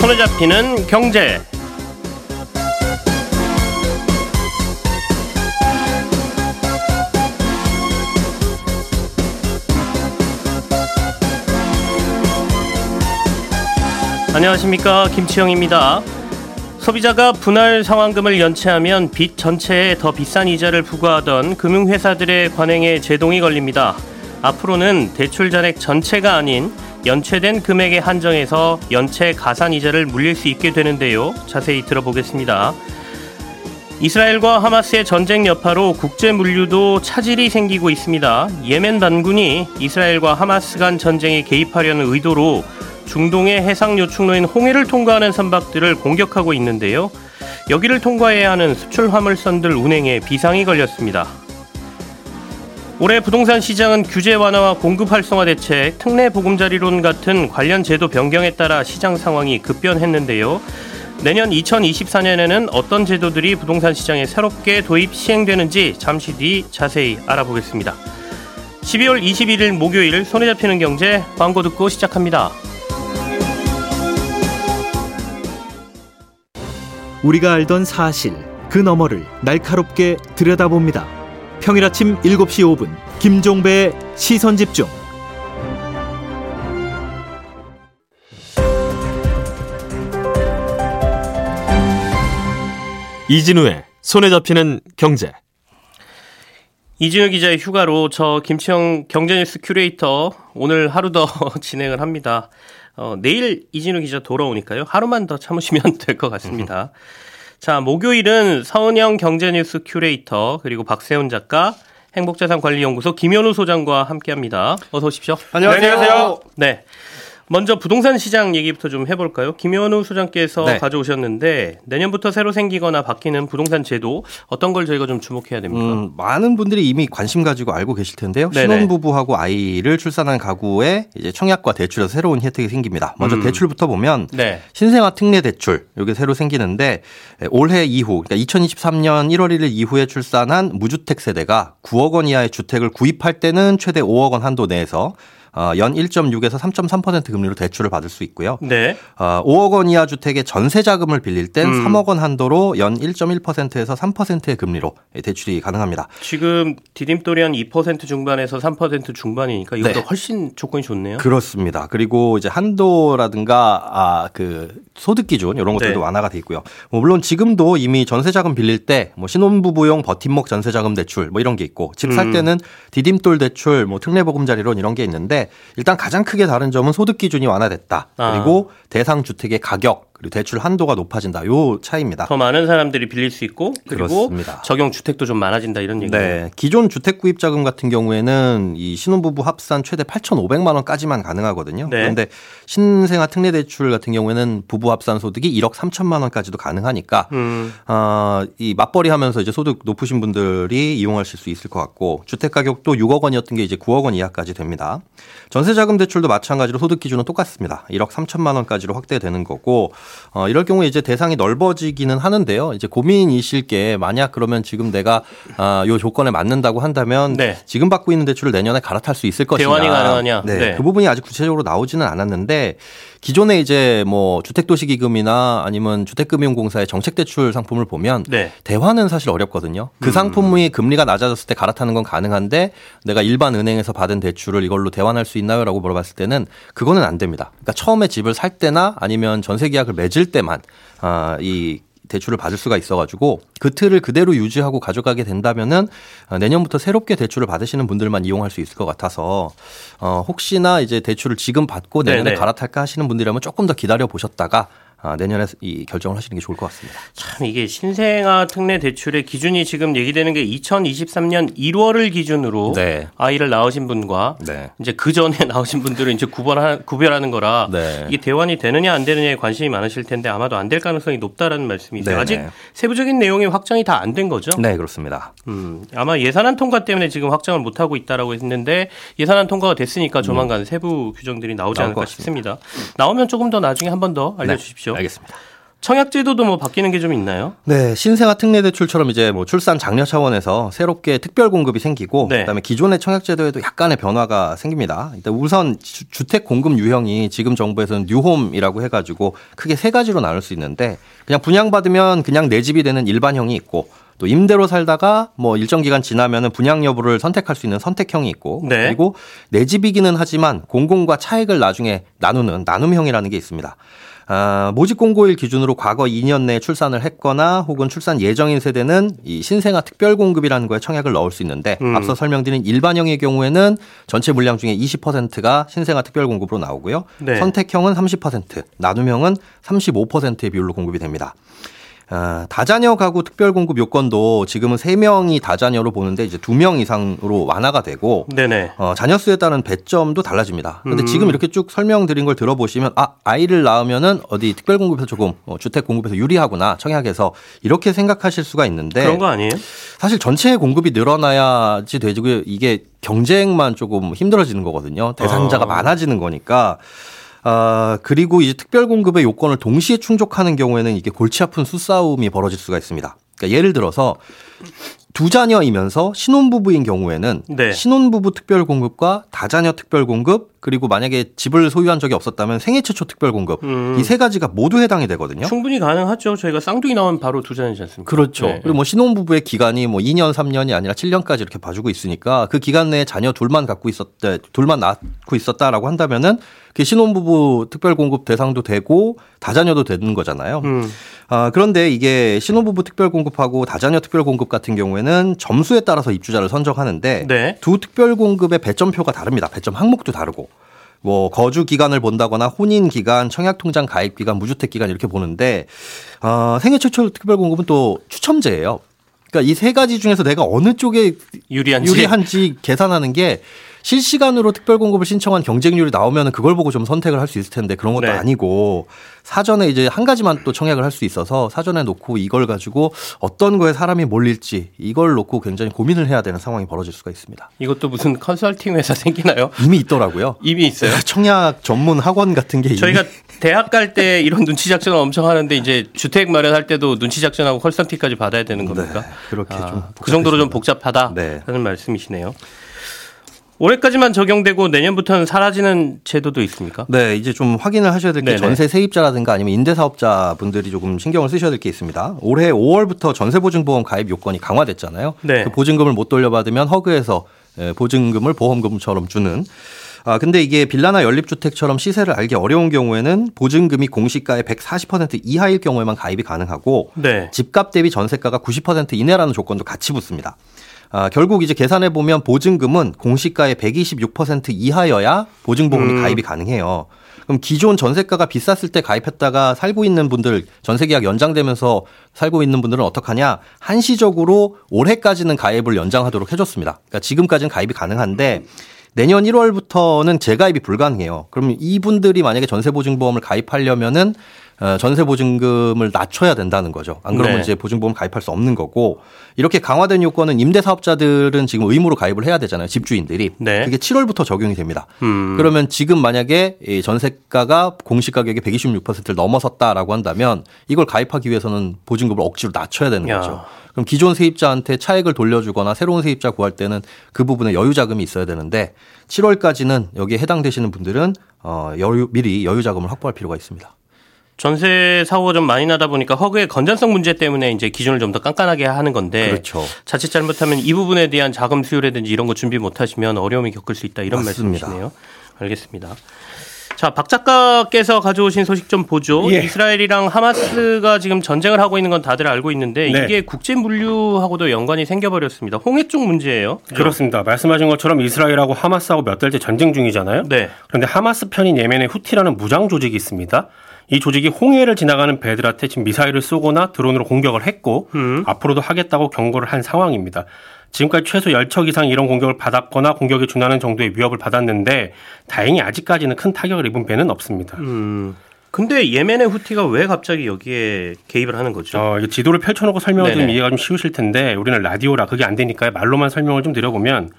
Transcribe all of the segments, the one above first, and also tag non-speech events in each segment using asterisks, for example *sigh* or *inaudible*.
손에 잡히는 경제. 안녕하십니까 김치영입니다. 소비자가 분할 상환금을 연체하면 빚 전체에 더 비싼 이자를 부과하던 금융회사들의 관행에 제동이 걸립니다. 앞으로는 대출 잔액 전체가 아닌 연체된 금액에 한정해서 연체 가산 이자를 물릴 수 있게 되는데요. 자세히 들어보겠습니다. 이스라엘과 하마스의 전쟁 여파로 국제 물류도 차질이 생기고 있습니다. 예멘 반군이 이스라엘과 하마스 간 전쟁에 개입하려는 의도로 중동의 해상 요충로인 홍해를 통과하는 선박들을 공격하고 있는데요. 여기를 통과해야 하는 수출 화물선들 운행에 비상이 걸렸습니다. 올해 부동산 시장은 규제 완화와 공급 활성화 대책, 특례 보금자리론 같은 관련 제도 변경에 따라 시장 상황이 급변했는데요. 내년 2024년에는 어떤 제도들이 부동산 시장에 새롭게 도입 시행되는지 잠시 뒤 자세히 알아보겠습니다. 12월 21일 목요일 손에 잡히는 경제 광고 듣고 시작합니다. 우리가 알던 사실 그 너머를 날카롭게 들여다봅니다. 평일 아침 7시 5분 김종배의 시선 집중. 이진우의 손에 잡히는 경제. 이진우 기자의 휴가로 저 김치영 경제뉴스 큐레이터 오늘 하루 더 *laughs* 진행을 합니다. 어, 내일 이진우 기자 돌아오니까요. 하루만 더 참으시면 *laughs* 될 것 같습니다. 자, 목요일은 서은영 경제뉴스 큐레이터 그리고 박세훈 작가 행복자산관리연구소 김현우 소장과 함께합니다. 어서 오십시오. 안녕하세요. 네. 먼저 부동산 시장 얘기부터 좀 해볼까요? 김현우 소장께서 네. 가져오셨는데 내년부터 새로 생기거나 바뀌는 부동산 제도 어떤 걸 저희가 좀 주목해야 됩니까? 음, 많은 분들이 이미 관심 가지고 알고 계실 텐데요. 신혼부부하고 아이를 출산한 가구에 이제 청약과 대출에서 새로운 혜택이 생깁니다. 먼저 음. 대출부터 보면 네. 신생아 특례 대출 여기 새로 생기는데 올해 이후 그러니까 2023년 1월 1일 이후에 출산한 무주택 세대가 9억 원 이하의 주택을 구입할 때는 최대 5억 원 한도 내에서 어, 연 1.6에서 3.3% 금리로 대출을 받을 수 있고요. 네. 어, 5억 원 이하 주택의 전세 자금을 빌릴 땐 음. 3억 원 한도로 연 1.1%에서 3%의 금리로 대출이 가능합니다. 지금 디딤돌이 한 2% 중반에서 3% 중반이니까 이것도 네. 훨씬 조건이 좋네요. 그렇습니다. 그리고 이제 한도라든가 아, 그 소득 기준 이런 것들도 네. 완화가 돼 있고요. 뭐 물론 지금도 이미 전세 자금 빌릴 때 뭐 신혼부부용 버팀목 전세 자금 대출 뭐 이런 게 있고 집살 음. 때는 디딤돌 대출 뭐 특례 보금자리론 이런 게 있는데 일단 가장 크게 다른 점은 소득 기준이 완화됐다. 아. 그리고 대상 주택의 가격 그리고 대출 한도가 높아진다. 요 차이입니다. 더 많은 사람들이 빌릴 수 있고 그리고 그렇습니다. 적용 주택도 좀 많아진다 이런 얘기죠. 네. 기존 주택 구입 자금 같은 경우에는 이 신혼부부 합산 최대 8,500만 원까지만 가능하거든요. 네. 그런데 신생아 특례 대출 같은 경우에는 부부 합산 소득이 1억 3천만 원까지도 가능하니까 음. 어, 이 맞벌이 하면서 이제 소득 높으신 분들이 이용하실 수 있을 것 같고 주택 가격도 6억 원이었던 게 이제 9억 원 이하까지 됩니다. 전세 자금 대출도 마찬가지로 소득 기준은 똑같습니다. 1억 3천만 원까지로 확대되는 거고 어, 이럴 경우에 이제 대상이 넓어지기는 하는데요. 이제 고민이실 게 만약 그러면 지금 내가 아, 요 조건에 맞는다고 한다면 네. 지금 받고 있는 대출을 내년에 갈아탈 수 있을 것이냐. 대환이 가능하냐. 네. 네. 그 부분이 아직 구체적으로 나오지는 않았는데 기존에 이제 뭐 주택도시기금이나 아니면 주택금융공사의 정책대출 상품을 보면 네. 대환은 사실 어렵거든요. 그 음. 상품이 금리가 낮아졌을 때 갈아타는 건 가능한데 내가 일반 은행에서 받은 대출을 이걸로 대환할 수 있나요라고 물어봤을 때는 그거는 안 됩니다. 그러니까 처음에 집을 살 때나 아니면 전세 계약을 맺을 때만 아, 이 대출을 받을 수가 있어가지고 그 틀을 그대로 유지하고 가져가게 된다면은 내년부터 새롭게 대출을 받으시는 분들만 이용할 수 있을 것 같아서 어 혹시나 이제 대출을 지금 받고 내년에 네네. 갈아탈까 하시는 분들이라면 조금 더 기다려 보셨다가 아, 내년에 이 결정을 하시는 게 좋을 것 같습니다. 참 이게 신생아 특례 대출의 기준이 지금 얘기되는 게 2023년 1월을 기준으로 네. 아이를 낳으신 분과 네. 이제 그 전에 *laughs* 낳으신 분들을 이제 구별하, 구별하는 거라 네. 이게 대환이 되느냐 안 되느냐에 관심이 많으실 텐데 아마도 안 될 가능성이 높다라는 말씀이세요. 네, 아직 네. 세부적인 내용이 확정이 다 안 된 거죠? 네, 그렇습니다. 음, 아마 예산안 통과 때문에 지금 확정을 못 하고 있다라고 했는데 예산안 통과가 됐으니까 조만간 음. 세부 규정들이 나오지 않을까 싶습니다. 나오면 조금 더 나중에 한 번 더 알려주십시오. 알겠습니다. 청약 제도도 뭐 바뀌는 게 좀 있나요? 네, 신생아 특례 대출처럼 이제 뭐 출산 장려 차원에서 새롭게 특별 공급이 생기고 네. 그다음에 기존의 청약 제도에도 약간의 변화가 생깁니다. 일단 우선 주, 택 공급 유형이 지금 정부에서는 뉴홈이라고 해가지고 크게 세 가지로 나눌 수 있는데 그냥 분양받으면 그냥 내 집이 되는 일반형이 있고 또 임대로 살다가 뭐 일정 기간 지나면은 분양 여부를 선택할 수 있는 선택형이 있고 네. 그리고 내 집이기는 하지만 공공과 차익을 나중에 나누는 나눔형이라는 게 있습니다. 아, 모집 공고일 기준으로 과거 2년 내에 출산을 했거나 혹은 출산 예정인 세대는 이 신생아 특별 공급이라는 거에 청약을 넣을 수 있는데 음. 앞서 설명드린 일반형의 경우에는 전체 물량 중에 20%가 신생아 특별 공급으로 나오고요. 네. 선택형은 30%, 나눔형은 35%의 비율로 공급이 됩니다. 아, 다자녀 가구 특별 공급 요건도 지금은 3명이 다자녀로 보는데 이제 2명 이상으로 완화가 되고 네네. 어, 자녀 수에 따른 배점도 달라집니다. 근데 음. 지금 이렇게 쭉 설명드린 걸 들어보시면 아, 아이를 낳으면은 어디 특별 공급에서 조금 어, 주택 공급에서 유리하구나. 청약에서 이렇게 생각하실 수가 있는데 그런 거 아니에요? 사실 전체 공급이 늘어나야지 되고 이게 경쟁만 조금 힘들어지는 거거든요. 대상자가 어. 많아지는 거니까 아, 그리고 이제 특별 공급의 요건을 동시에 충족하는 경우에는 이게 골치 아픈 수싸움이 벌어질 수가 있습니다. 그러니까 예를 들어서 두 자녀이면서 신혼부부인 경우에는 네. 신혼부부 특별 공급과 다자녀 특별 공급 그리고 만약에 집을 소유한 적이 없었다면 생애 최초 특별 공급 음. 이세 가지가 모두 해당이 되거든요. 충분히 가능하죠. 저희가 쌍둥이 나오면 바로 두 자녀지 않습니까? 그렇죠. 네. 그리고 뭐 신혼부부의 기간이 뭐 2년, 3년이 아니라 7년까지 이렇게 봐주고 있으니까 그 기간 내에 자녀 둘만 갖고 있었다, 둘만 낳고 있었다라고 한다면은 그 신혼부부 특별 공급 대상도 되고 다자녀도 되는 거잖아요. 음. 아, 그런데 이게 신혼부부 특별 공급하고 다자녀 특별 공급 같은 경우에 경우에는 점수에 따라서 입주자를 선정하는데 네. 두 특별 공급의 배점표가 다릅니다. 배점 항목도 다르고. 뭐 거주 기간을 본다거나 혼인 기간, 청약 통장 가입 기간, 무주택 기간 이렇게 보는데 어, 생애 최초 특별 공급은 또 추첨제예요. 그러니까 이 세 가지 중에서 내가 어느 쪽에 유리한지, 유리한지 계산하는 게 실시간으로 특별 공급을 신청한 경쟁률이 나오면 그걸 보고 좀 선택을 할 수 있을 텐데 그런 것도 네. 아니고 사전에 이제 한 가지만 또 청약을 할 수 있어서 사전에 놓고 이걸 가지고 어떤 거에 사람이 몰릴지 이걸 놓고 굉장히 고민을 해야 되는 상황이 벌어질 수가 있습니다. 이것도 무슨 컨설팅 회사 생기나요? 이미 있더라고요. *laughs* 이미 있어요. *laughs* 청약 전문 학원 같은 게 저희가 *laughs* 대학 갈 때 이런 눈치 작전을 엄청 하는데 이제 주택 마련할 때도 눈치 작전하고 컨설팅까지 받아야 되는 겁니까? 네, 그렇게 아, 좀그 정도로 좀 복잡하다 네. 하는 말씀이시네요. 올해까지만 적용되고 내년부터는 사라지는 제도도 있습니까? 네, 이제 좀 확인을 하셔야 될 게 전세 세입자라든가 아니면 임대사업자 분들이 조금 신경을 쓰셔야 될 게 있습니다. 올해 5월부터 전세보증보험 가입 요건이 강화됐잖아요. 네. 그 보증금을 못 돌려받으면 허그에서 예, 보증금을 보험금처럼 주는 아, 근데 이게 빌라나 연립주택처럼 시세를 알기 어려운 경우에는 보증금이 공시가의 140% 이하일 경우에만 가입이 가능하고 네. 집값 대비 전세가가 90% 이내라는 조건도 같이 붙습니다. 아, 결국 이제 계산해 보면 보증금은 공시가의 126% 이하여야 보증보험이 음. 가입이 가능해요. 그럼 기존 전세가가 비쌌을 때 가입했다가 살고 있는 분들 전세 계약 연장되면서 살고 있는 분들은 어떡하냐? 한시적으로 올해까지는 가입을 연장하도록 해줬습니다. 그러니까 지금까지는 가입이 가능한데 내년 1월부터는 재가입이 불가능해요. 그러면 이분들이 만약에 전세보증보험을 가입하려면은 어, 전세 보증금을 낮춰야 된다는 거죠. 안 그러면 네. 이제 보증보험 가입할 수 없는 거고 이렇게 강화된 요건은 임대 사업자들은 지금 의무로 가입을 해야 되잖아요. 집주인들이. 네. 그게 7월부터 적용이 됩니다. 음. 그러면 지금 만약에 전세가가 공시 가격의 126%를 넘어섰다라고 한다면 이걸 가입하기 위해서는 보증금을 억지로 낮춰야 되는 야. 거죠. 그럼 기존 세입자한테 차액을 돌려주거나 새로운 세입자 구할 때는 그 부분에 여유 자금이 있어야 되는데 7월까지는 여기에 해당되시는 분들은 어 여유 미리 여유 자금을 확보할 필요가 있습니다. 전세 사고가 좀 많이 나다 보니까 허그의 건전성 문제 때문에 이제 기준을 좀 더 깐깐하게 하는 건데 그렇죠. 자칫 잘못하면 이 부분에 대한 자금 수요라든지 이런 거 준비 못 하시면 어려움이 겪을 수 있다 이런 맞습니다. 말씀이시네요. 알겠습니다. 자, 박 작가께서 가져오신 소식 좀 보죠. 예. 이스라엘이랑 하마스가 지금 전쟁을 하고 있는 건 다들 알고 있는데 네. 이게 국제 물류하고도 연관이 생겨버렸습니다. 홍해 쪽 문제예요. 그렇죠? 그렇습니다. 말씀하신 것처럼 이스라엘하고 하마스하고 몇 달째 전쟁 중이잖아요. 네. 그런데 하마스 편인 예멘의 후티라는 무장 조직이 있습니다. 이 조직이 홍해를 지나가는 배들한테 지금 미사일을 쏘거나 드론으로 공격을 했고 음. 앞으로도 하겠다고 경고를 한 상황입니다. 지금까지 최소 10척 이상 이런 공격을 받았거나 공격에 준하는 정도의 위협을 받았는데 다행히 아직까지는 큰 타격을 입은 배는 없습니다. 음. 근데 예멘의 후티가 왜 갑자기 여기에 개입을 하는 거죠? 어, 지도를 펼쳐놓고 설명을 좀 이해가 좀 쉬우실 텐데 우리는 라디오라 그게 안 되니까 말로만 설명을 좀 드려보면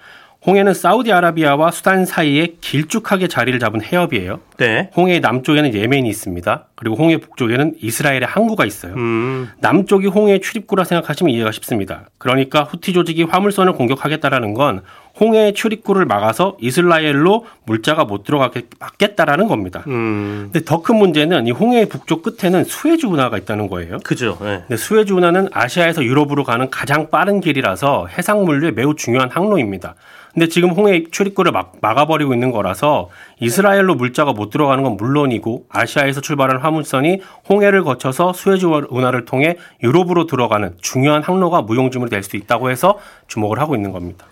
홍해는 사우디아라비아와 수단 사이에 길쭉하게 자리를 잡은 해협이에요. 네. 홍해의 남쪽에는 예멘이 있습니다. 그리고 홍해 북쪽에는 이스라엘의 항구가 있어요. 음. 남쪽이 홍해의 출입구라 생각하시면 이해가 쉽습니다. 그러니까 후티 조직이 화물선을 공격하겠다라는 건 홍해의 출입구를 막아서 이스라엘로 물자가 못 들어가게 막겠다라는 겁니다. 음. 근데 더 큰 문제는 이 홍해의 북쪽 끝에는 수에즈 운하가 있다는 거예요. 그죠. 네. 근데 수에즈 운하는 아시아에서 유럽으로 가는 가장 빠른 길이라서 해상 물류에 매우 중요한 항로입니다. 근데 지금 홍해 출입구를 막, 막아버리고 있는 거라서 이스라엘로 물자가 못 들어가는 건 물론이고 아시아에서 출발한 화물선이 홍해를 거쳐서 수에즈 운하를 통해 유럽으로 들어가는 중요한 항로가 무용지물이 될 수 있다고 해서 주목을 하고 있는 겁니다.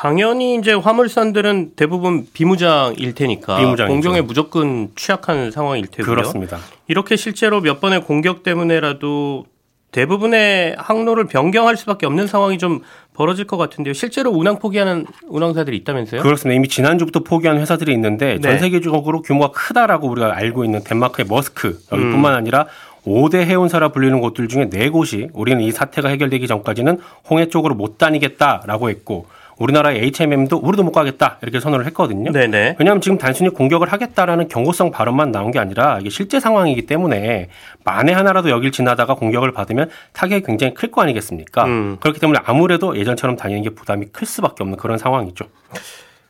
당연히 이제 화물선들은 대부분 비무장일 테니까 비무장이죠. 공경에 무조건 취약한 상황일 테고요. 그렇습니다. 이렇게 실제로 몇 번의 공격 때문에라도 대부분의 항로를 변경할 수밖에 없는 상황이 좀 벌어질 것 같은데요. 실제로 운항 포기하는 운항사들이 있다면서요? 그렇습니다. 이미 지난주부터 포기한 회사들이 있는데 네. 전 세계적으로 규모가 크다라고 우리가 알고 있는 덴마크의 머스크 여기뿐만 음. 아니라 5대 해운사라 불리는 곳들 중에 4곳이 우리는 이 사태가 해결되기 전까지는 홍해 쪽으로 못 다니겠다라고 했고 우리나라의 HMM도 우리도 못 가겠다 이렇게 선언을 했거든요. 네네. 왜냐하면 지금 단순히 공격을 하겠다라는 경고성 발언만 나온 게 아니라 이게 실제 상황이기 때문에 만에 하나라도 여길 지나다가 공격을 받으면 타격이 굉장히 클 거 아니겠습니까? 음. 그렇기 때문에 아무래도 예전처럼 다니는 게 부담이 클 수밖에 없는 그런 상황이죠.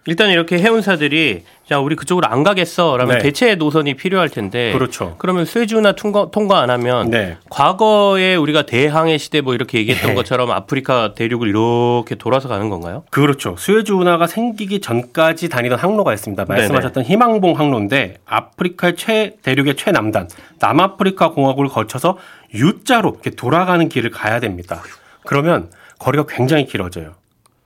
일단 이렇게 해운사들이 자 우리 그쪽으로 안 가겠어라면 네. 대체 노선이 필요할 텐데 그렇죠. 그러면 수에즈 운하 통과, 통과 안 하면 네. 과거에 우리가 대항해 시대 뭐 이렇게 얘기했던 네. 것처럼 아프리카 대륙을 이렇게 돌아서 가는 건가요? 그렇죠. 수에즈 운하가 생기기 전까지 다니던 항로가 있습니다. 말씀하셨던. 희망봉 항로인데 아프리카의 최 대륙의 최남단 남아프리카 공화국을 거쳐서 U자로 이렇게 돌아가는 길을 가야 됩니다. 그러면 거리가 굉장히 길어져요.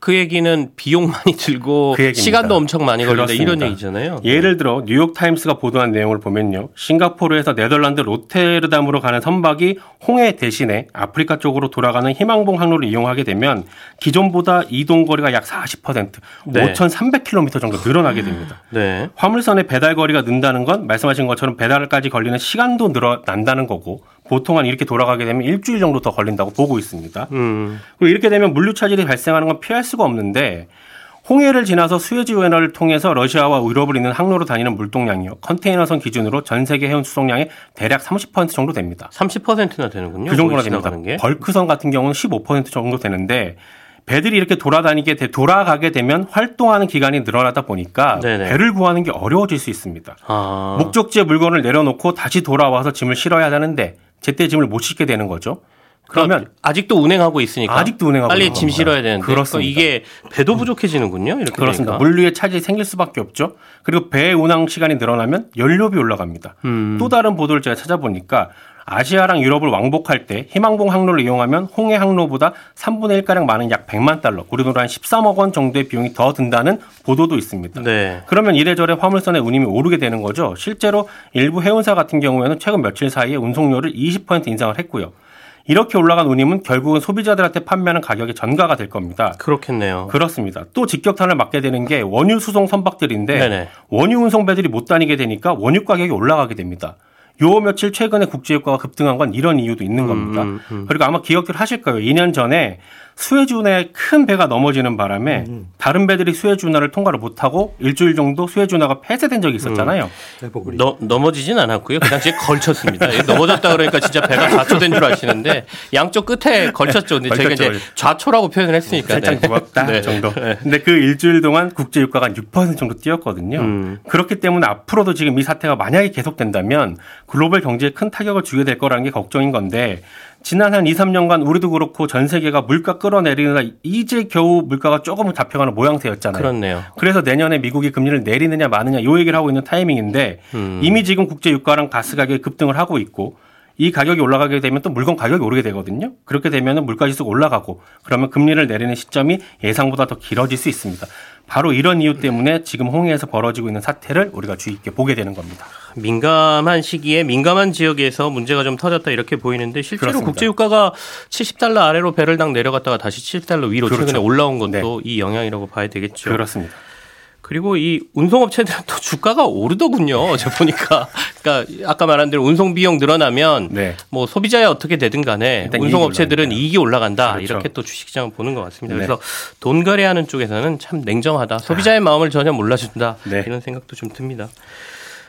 그 얘기는 비용 많이 들고 그 시간도 엄청 많이 걸린다 이런 얘기잖아요. 예를 들어 뉴욕 타임스가 보도한 내용을 보면요. 싱가포르에서 네덜란드 로테르담으로 가는 선박이 홍해 대신에 아프리카 쪽으로 돌아가는 희망봉 항로를 이용하게 되면 기존보다 이동 거리가 약 40% 네. 5,300km 정도 늘어나게 됩니다. 네. 화물선의 배달 거리가 는다는 건 말씀하신 것처럼 배달까지 걸리는 시간도 늘어난다는 거고 보통 은 이렇게 돌아가게 되면 일주일 정도 더 걸린다고 보고 있습니다. 음. 그리고 이렇게 되면 물류 차질이 발생하는 건 피할 수가 없는데 홍해를 지나서 수에즈 운하를 통해서 러시아와 유럽을 잇는 항로로 다니는 물동량이요. 컨테이너선 기준으로 전 세계 해운 수송량의 대략 30% 정도 됩니다. 30%나 되는군요. 그 정도나 됩니다. 게. 벌크선 같은 경우는 15% 정도 되는데 배들이 이렇게 돌아다니게 돼, 돌아가게 되면 활동하는 기간이 늘어나다 보니까 네네. 배를 구하는 게 어려워질 수 있습니다. 아. 목적지에 물건을 내려놓고 다시 돌아와서 짐을 실어야 하는데 제때 짐을 못 싣게 되는 거죠. 그러면 아직도 운행하고 있으니까 아직도 운행하고 빨리 짐 실어야 되는데 그렇습니다. 이게 배도 부족해지는군요. 이렇게 그렇습니다. 되니까. 물류의 차질이 생길 수밖에 없죠. 그리고 배 운항 시간이 늘어나면 연료비 올라갑니다. 음. 또 다른 보도를 제가 찾아보니까 아시아랑 유럽을 왕복할 때 희망봉 항로를 이용하면 홍해 항로보다 3분의 1가량 많은 약 100만 달러, 우리 돈으로 한 13억 원 정도의 비용이 더 든다는 보도도 있습니다. 네. 그러면 이래저래 화물선의 운임이 오르게 되는 거죠. 실제로 일부 해운사 같은 경우에는 최근 며칠 사이에 운송료를 20% 인상을 했고요. 이렇게 올라간 운임은 결국은 소비자들한테 판매하는 가격이 전가가 될 겁니다. 그렇겠네요. 그렇습니다. 또 직격탄을 맞게 되는 게 원유 수송 선박들인데 네네. 원유 운송배들이 못 다니게 되니까 원유 가격이 올라가게 됩니다. 요 며칠 최근에 국제유가가 급등한 건 이런 이유도 있는 겁니다. 음, 음, 음. 그리고 아마 기억들 하실 거예요. 2년 전에 수에즈 운하에 큰 배가 넘어지는 바람에 음. 다른 배들이 수에즈 운하를 통과를 못하고 일주일 정도 수에즈 운하가 폐쇄된 적이 있었잖아요. 음. 너, 넘어지진 않았고요. 그 당시에 걸쳤습니다. 넘어졌다 그러니까 진짜 배가 좌초된 줄 아시는데 양쪽 끝에 걸쳤죠. 근데 저희가 이제 좌초라고 표현을 했으니까. 살짝 누웠다 네. 네. 정도. 네. 근데 그 일주일 동안 국제 유가가 6% 정도 뛰었거든요. 음. 그렇기 때문에 앞으로도 지금 이 사태가 만약에 계속된다면 글로벌 경제에 큰 타격을 주게 될 거라는 게 걱정인 건데 지난 한 2, 3년간 우리도 그렇고 전 세계가 물가 끌어내리느라 이제 겨우 물가가 조금은 잡혀가는 모양새였잖아요. 그렇네요. 그래서 내년에 미국이 금리를 내리느냐 마느냐 요 얘기를 하고 있는 타이밍인데 음. 이미 지금 국제 유가랑 가스 가격이 급등을 하고 있고 이 가격이 올라가게 되면 또 물건 가격이 오르게 되거든요. 그렇게 되면 물가 지수가 올라가고 그러면 금리를 내리는 시점이 예상보다 더 길어질 수 있습니다. 바로 이런 이유 때문에 지금 홍해에서 벌어지고 있는 사태를 우리가 주의 깊게 보게 되는 겁니다. 민감한 시기에 민감한 지역에서 문제가 좀 터졌다 이렇게 보이는데 실제로 국제 유가가 70달러 아래로 배럴당 내려갔다가 다시 70달러 위로 그렇죠. 최근에 올라온 것도 네. 이 영향이라고 봐야 되겠죠. 그렇습니다. 그리고 이 운송업체들은 또 주가가 오르더군요. 저 보니까. 그러니까 아까 말한 대로 운송 비용 늘어나면 네. 뭐 소비자야 어떻게 되든 간에 운송업체들은 이익이, 이익이 올라간다. 그렇죠. 이렇게 또 주식시장을 보는 것 같습니다. 네. 그래서 돈 거래하는 쪽에서는 참 냉정하다. 소비자의 아. 마음을 전혀 몰라준다. 네. 이런 생각도 좀 듭니다.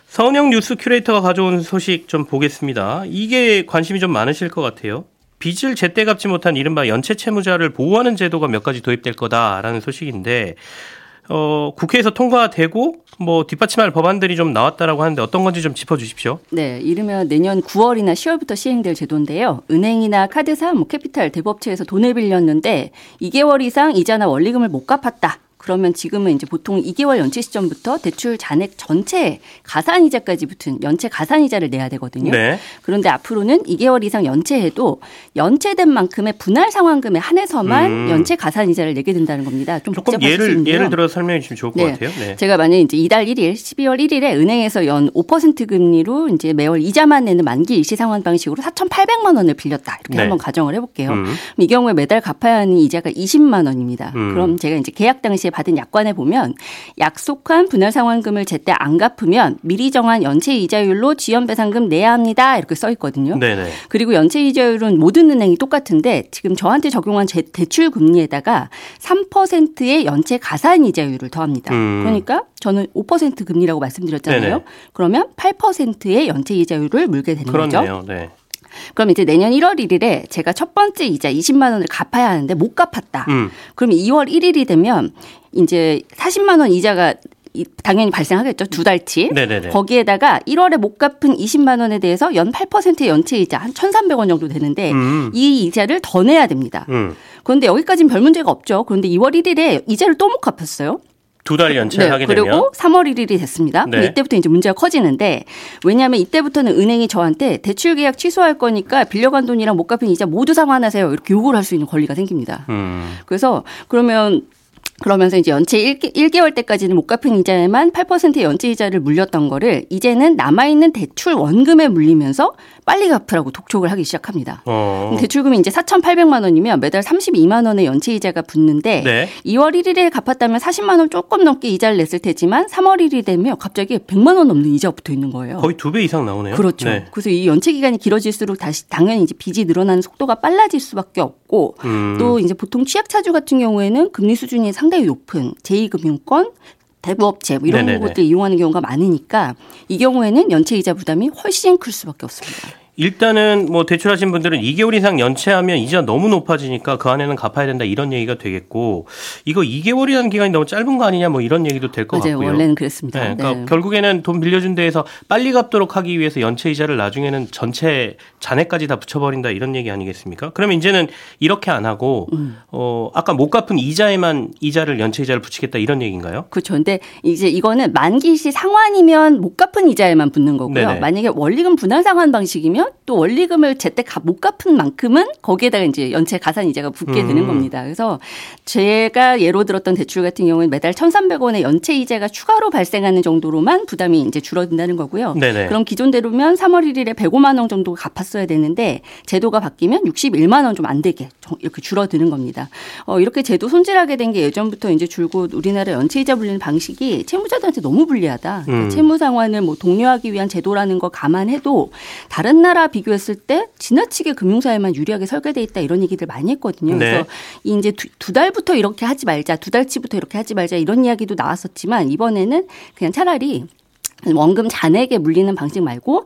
서은영 뉴스 큐레이터가 가져온 소식 좀 보겠습니다. 이게 관심이 좀 많으실 것 같아요. 빚을 제때 갚지 못한 이른바 연체 채무자를 보호하는 제도가 몇 가지 도입될 거다라는 소식인데 어, 국회에서 통과되고 뭐 뒷받침할 법안들이 좀 나왔다라고 하는데 어떤 건지 좀 짚어주십시오. 네, 이르면 내년 9월이나 10월부터 시행될 제도인데요. 은행이나 카드사, 뭐 캐피탈, 대법체에서 돈을 빌렸는데 2개월 이상 이자나 원리금을 못 갚았다. 그러면 지금은 이제 보통 2개월 연체 시점부터 대출 잔액 전체 가산 이자까지 붙은 연체 가산 이자를 내야 되거든요. 네. 그런데 앞으로는 2개월 이상 연체해도 연체된 만큼의 분할 상환금에 한해서만 음. 연체 가산 이자를 내게 된다는 겁니다. 좀 조금 예를 예를 들어 설명해 주시면 좋을 것 네. 같아요. 네. 제가 만약 이제 이달 1일, 12월 1일에 은행에서 연 5% 금리로 이제 매월 이자만 내는 만기 일시 상환 방식으로 4,800만 원을 빌렸다. 이렇게 네. 한번 가정을 해 볼게요. 음. 이 경우에 매달 갚아야 하는 이자가 20만 원입니다. 음. 그럼 제가 이제 계약 당시에 받은 약관에 보면 약속한 분할 상환금을 제때 안 갚으면 미리 정한 연체 이자율로 지연 배상금 내야 합니다. 이렇게 써 있거든요. 네네. 그리고 연체 이자율은 모든 은행이 똑같은데 지금 저한테 적용한 제 대출 금리에다가 3%의 연체 가산 이자율을 더합니다. 음. 그러니까 저는 5% 금리라고 말씀드렸잖아요. 네네. 그러면 8%의 연체 이자율을 물게 되는 그렇네요. 거죠. 네. 그럼 이제 내년 1월 1일에 제가 첫 번째 이자 20만 원을 갚아야 하는데 못 갚았다. 음. 그럼 2월 1일이 되면 이제 40만 원 이자가 당연히 발생하겠죠. 두 달치. 네네네. 거기에다가 1월에 못 갚은 20만 원에 대해서 연 8%의 연체 이자 한 1,300원 정도 되는데 음. 이 이자를 더 내야 됩니다. 음. 그런데 여기까지는 별 문제가 없죠. 그런데 2월 1일에 이자를 또 못 갚았어요. 두 달 연체하게 네, 그리고 되면 그리고 3월 1일이 됐습니다. 네. 이때부터 이제 문제가 커지는데 왜냐하면 이때부터는 은행이 저한테 대출 계약 취소할 거니까 빌려간 돈이랑 못 갚은 이자 모두 상환하세요. 이렇게 요구를 할 수 있는 권리가 생깁니다. 음. 그래서 그러면 그러면서 이제 연체 1, 개월 때까지는 못 갚은 이자에만 8%의 연체 이자를 물렸던 거를 이제는 남아있는 대출 원금에 물리면서 빨리 갚으라고 독촉을 하기 시작합니다. 어. 대출금이 이제 4,800만 원이면 매달 32만 원의 연체 이자가 붙는데 네. 2월 1일에 갚았다면 40만 원 조금 넘게 이자를 냈을 테지만 3월 1일 되면 갑자기 100만 원 넘는 이자가 붙어 있는 거예요. 거의 두 배 이상 나오네요. 그렇죠. 네. 그래서 이 연체 기간이 길어질수록 다시 당연히 이제 빚이 늘어나는 속도가 빨라질 수밖에 없고 음. 또 이제 보통 취약 차주 같은 경우에는 금리 수준이 상당히 높은 제2금융권 대부업체 뭐 이런 네네네. 것들 이용하는 경우가 많으니까 이 경우에는 연체 이자 부담이 훨씬 클 수밖에 없습니다. 일단은 뭐 대출하신 분들은 2개월 이상 연체하면 이자 너무 높아지니까 그 안에는 갚아야 된다 이런 얘기가 되겠고 이거 2개월이라는 기간이 너무 짧은 거 아니냐 뭐 이런 얘기도 될 것 같고요. 원래는 그랬습니다. 네, 그러니까 네. 결국에는 돈 빌려준 데에서 빨리 갚도록 하기 위해서 연체 이자를 나중에는 전체 잔액까지 다 붙여버린다 이런 얘기 아니겠습니까? 그러면 이제는 이렇게 안 하고 음. 어 아까 못 갚은 이자에만 이자를 연체 이자를 붙이겠다 이런 얘기인가요? 그렇죠. 근데 이제 이거는 만기 시 상환이면 못 갚은 이자에만 붙는 거고요. 네네. 만약에 원리금 분할 상환 방식이면 또 원리금을 제때 못 갚은 만큼은 거기에다가 이제 연체 가산 이자가 붙게 음. 되는 겁니다. 그래서 제가 예로 들었던 대출 같은 경우는 매달 1,300원의 연체 이자가 추가로 발생하는 정도로만 부담이 이제 줄어든다는 거고요. 네네. 그럼 기존대로면 3월 1일에 105만 원 정도 갚았어야 되는데 제도가 바뀌면 61만 원 좀 안 되게 이렇게 줄어드는 겁니다. 어, 이렇게 제도 손질하게 된 게 예전부터 이제 줄곧 우리나라 연체 이자 불리는 방식이 채무자들한테 너무 불리하다. 그러니까 음. 채무 상환을 뭐 독려하기 위한 제도라는 거 감안해도 다른 나라 비교했을 때 지나치게 금융사에만 유리하게 설계돼 있다 이런 얘기들 많이 했거든요. 네. 그래서 이제 두, 두 달부터 이렇게 하지 말자, 두 달치부터 이렇게 하지 말자 이런 이야기도 나왔었지만 이번에는 그냥 차라리 원금 잔액에 물리는 방식 말고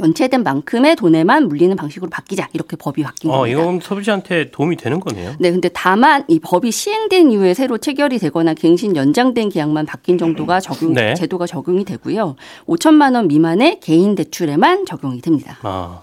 연체된 만큼의 돈에만 물리는 방식으로 바뀌자 이렇게 법이 바뀐 어, 겁니다. 이건 소비자한테 도움이 되는 거네요. 네, 근데 다만 이 법이 시행된 이후에 새로 체결이 되거나 갱신 연장된 계약만 바뀐 정도가 적용 네. 제도가 적용이 되고요. 5천만 원 미만의 개인 대출에만 적용이 됩니다. 아.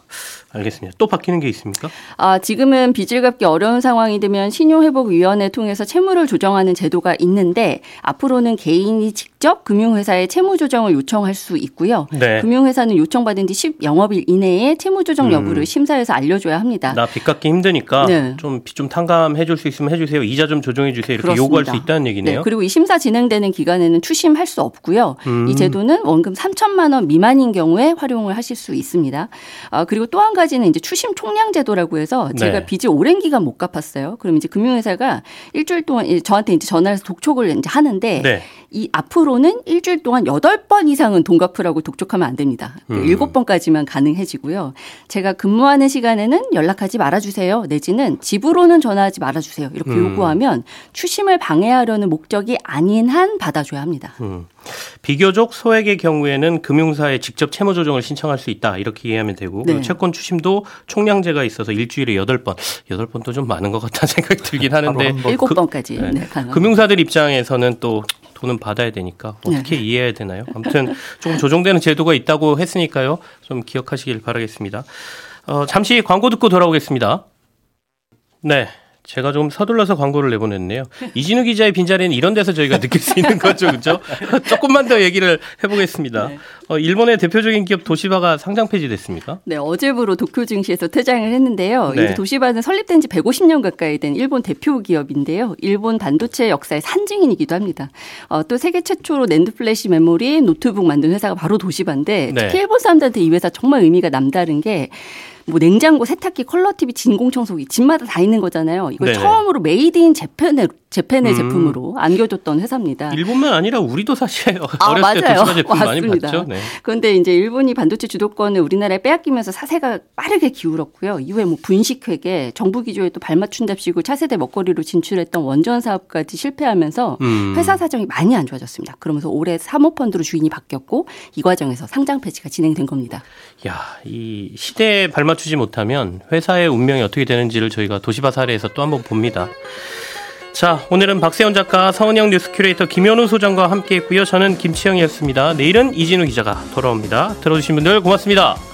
알겠습니다. 또 바뀌는 게 있습니까? 아, 지금은 빚을 갚기 어려운 상황이 되면 신용회복위원회 통해서 채무를 조정하는 제도가 있는데 앞으로는 개인이 직접 금융회사에 채무 조정을 요청할 수 있고요. 네. 금융회사는 요청받은 뒤 10 영업일 이내에 채무 조정 여부를 음. 심사해서 알려줘야 합니다. 나 빚 갚기 힘드니까 네. 좀, 좀 탕감해 줄 수 있으면 해주세요. 이자 좀 조정해 주세요. 이렇게 그렇습니다. 요구할 수 있다는 얘기네요. 네. 그리고 이 심사 진행되는 기간에는 추심할 수 없고요. 음. 이 제도는 원금 3천만 원 미만인 경우에 활용을 하실 수 있습니다. 아, 그리고 또 한 가지는 이제 추심 총량 제도라고 해서 제가 네. 빚을 오랜 기간 못 갚았어요. 그럼 이제 금융회사가 일주일 동안 저한테 이제 전화해서 독촉을 이제 하는데 네. 이 앞으로 는 일주일 동안 여덟 번 이상은 돈 갚으라고 독촉하면 안 됩니다. 음. 일곱 번까지만 가능해지고요. 제가 근무하는 시간에는 연락하지 말아주세요. 내지는 집으로는 전화하지 말아주세요. 이렇게 음. 요구하면 추심을 방해하려는 목적이 아닌 한 받아줘야 합니다. 음. 비교적 소액의 경우에는 금융사에 직접 채무 조정을 신청할 수 있다 이렇게 이해하면 되고 네. 채권 추심도 총량제가 있어서 일주일에 여덟 번 여덟 번도 좀 많은 것 같다는 *laughs* 생각이 들긴 하는데 일곱 번까지 그, 네. 네, 금융사들 입장에서는 또 돈은 받아야 되니까 어떻게 네. 이해해야 되나요? 아무튼 조금 조정되는 제도가 있다고 했으니까요. 좀 기억하시길 바라겠습니다. 어, 잠시 광고 듣고 돌아오겠습니다. 네. 제가 좀 서둘러서 광고를 내보냈네요. 이진우 기자의 빈자리는 이런 데서 저희가 느낄 수 있는 거죠, 그렇죠? *laughs* 조금만 더 얘기를 해보겠습니다. 네. 어, 일본의 대표적인 기업 도시바가 상장 폐지됐습니까? 네, 어제부로 도쿄 증시에서 퇴장을 했는데요. 네. 이 도시바는 설립된 지 150년 가까이 된 일본 대표 기업인데요. 일본 반도체 역사의 산증인이기도 합니다. 어, 또 세계 최초로 낸드 플래시 메모리 노트북 만든 회사가 바로 도시바인데 네. 특히 일본 사람들한테 이 회사 정말 의미가 남다른 게 뭐 냉장고, 세탁기, 컬러 TV, 진공 청소기 집마다 다 있는 거잖아요. 이걸 네네. 처음으로 made in Japan의 Japan의 음. 제품으로 안겨줬던 회사입니다. 일본만 아니라 우리도 사실 *laughs* 아, 어렸을 맞아요. 때 제품 많이 봤죠. 네. 그런데 이제 일본이 반도체 주도권을 우리나라에 빼앗기면서 사세가 빠르게 기울었고요. 이후에 뭐 분식회계, 정부 기조에 또 발맞춘 답시고 차세대 먹거리로 진출했던 원전 사업까지 실패하면서 음. 회사 사정이 많이 안 좋아졌습니다. 그러면서 올해 사모펀드로 주인이 바뀌었고 이 과정에서 상장 폐지가 진행된 겁니다. 야, 이 시대에 발맞추지 못하면 회사의 운명이 어떻게 되는지를 저희가 도시바 사례에서 또 한번 봅니다. 자, 오늘은 박세훈 작가, 서은영 뉴스 큐레이터 김현우 소장과 함께 했고요. 저는 김치영이었습니다. 내일은 이진우 기자가 돌아옵니다. 들어주신 분들 고맙습니다.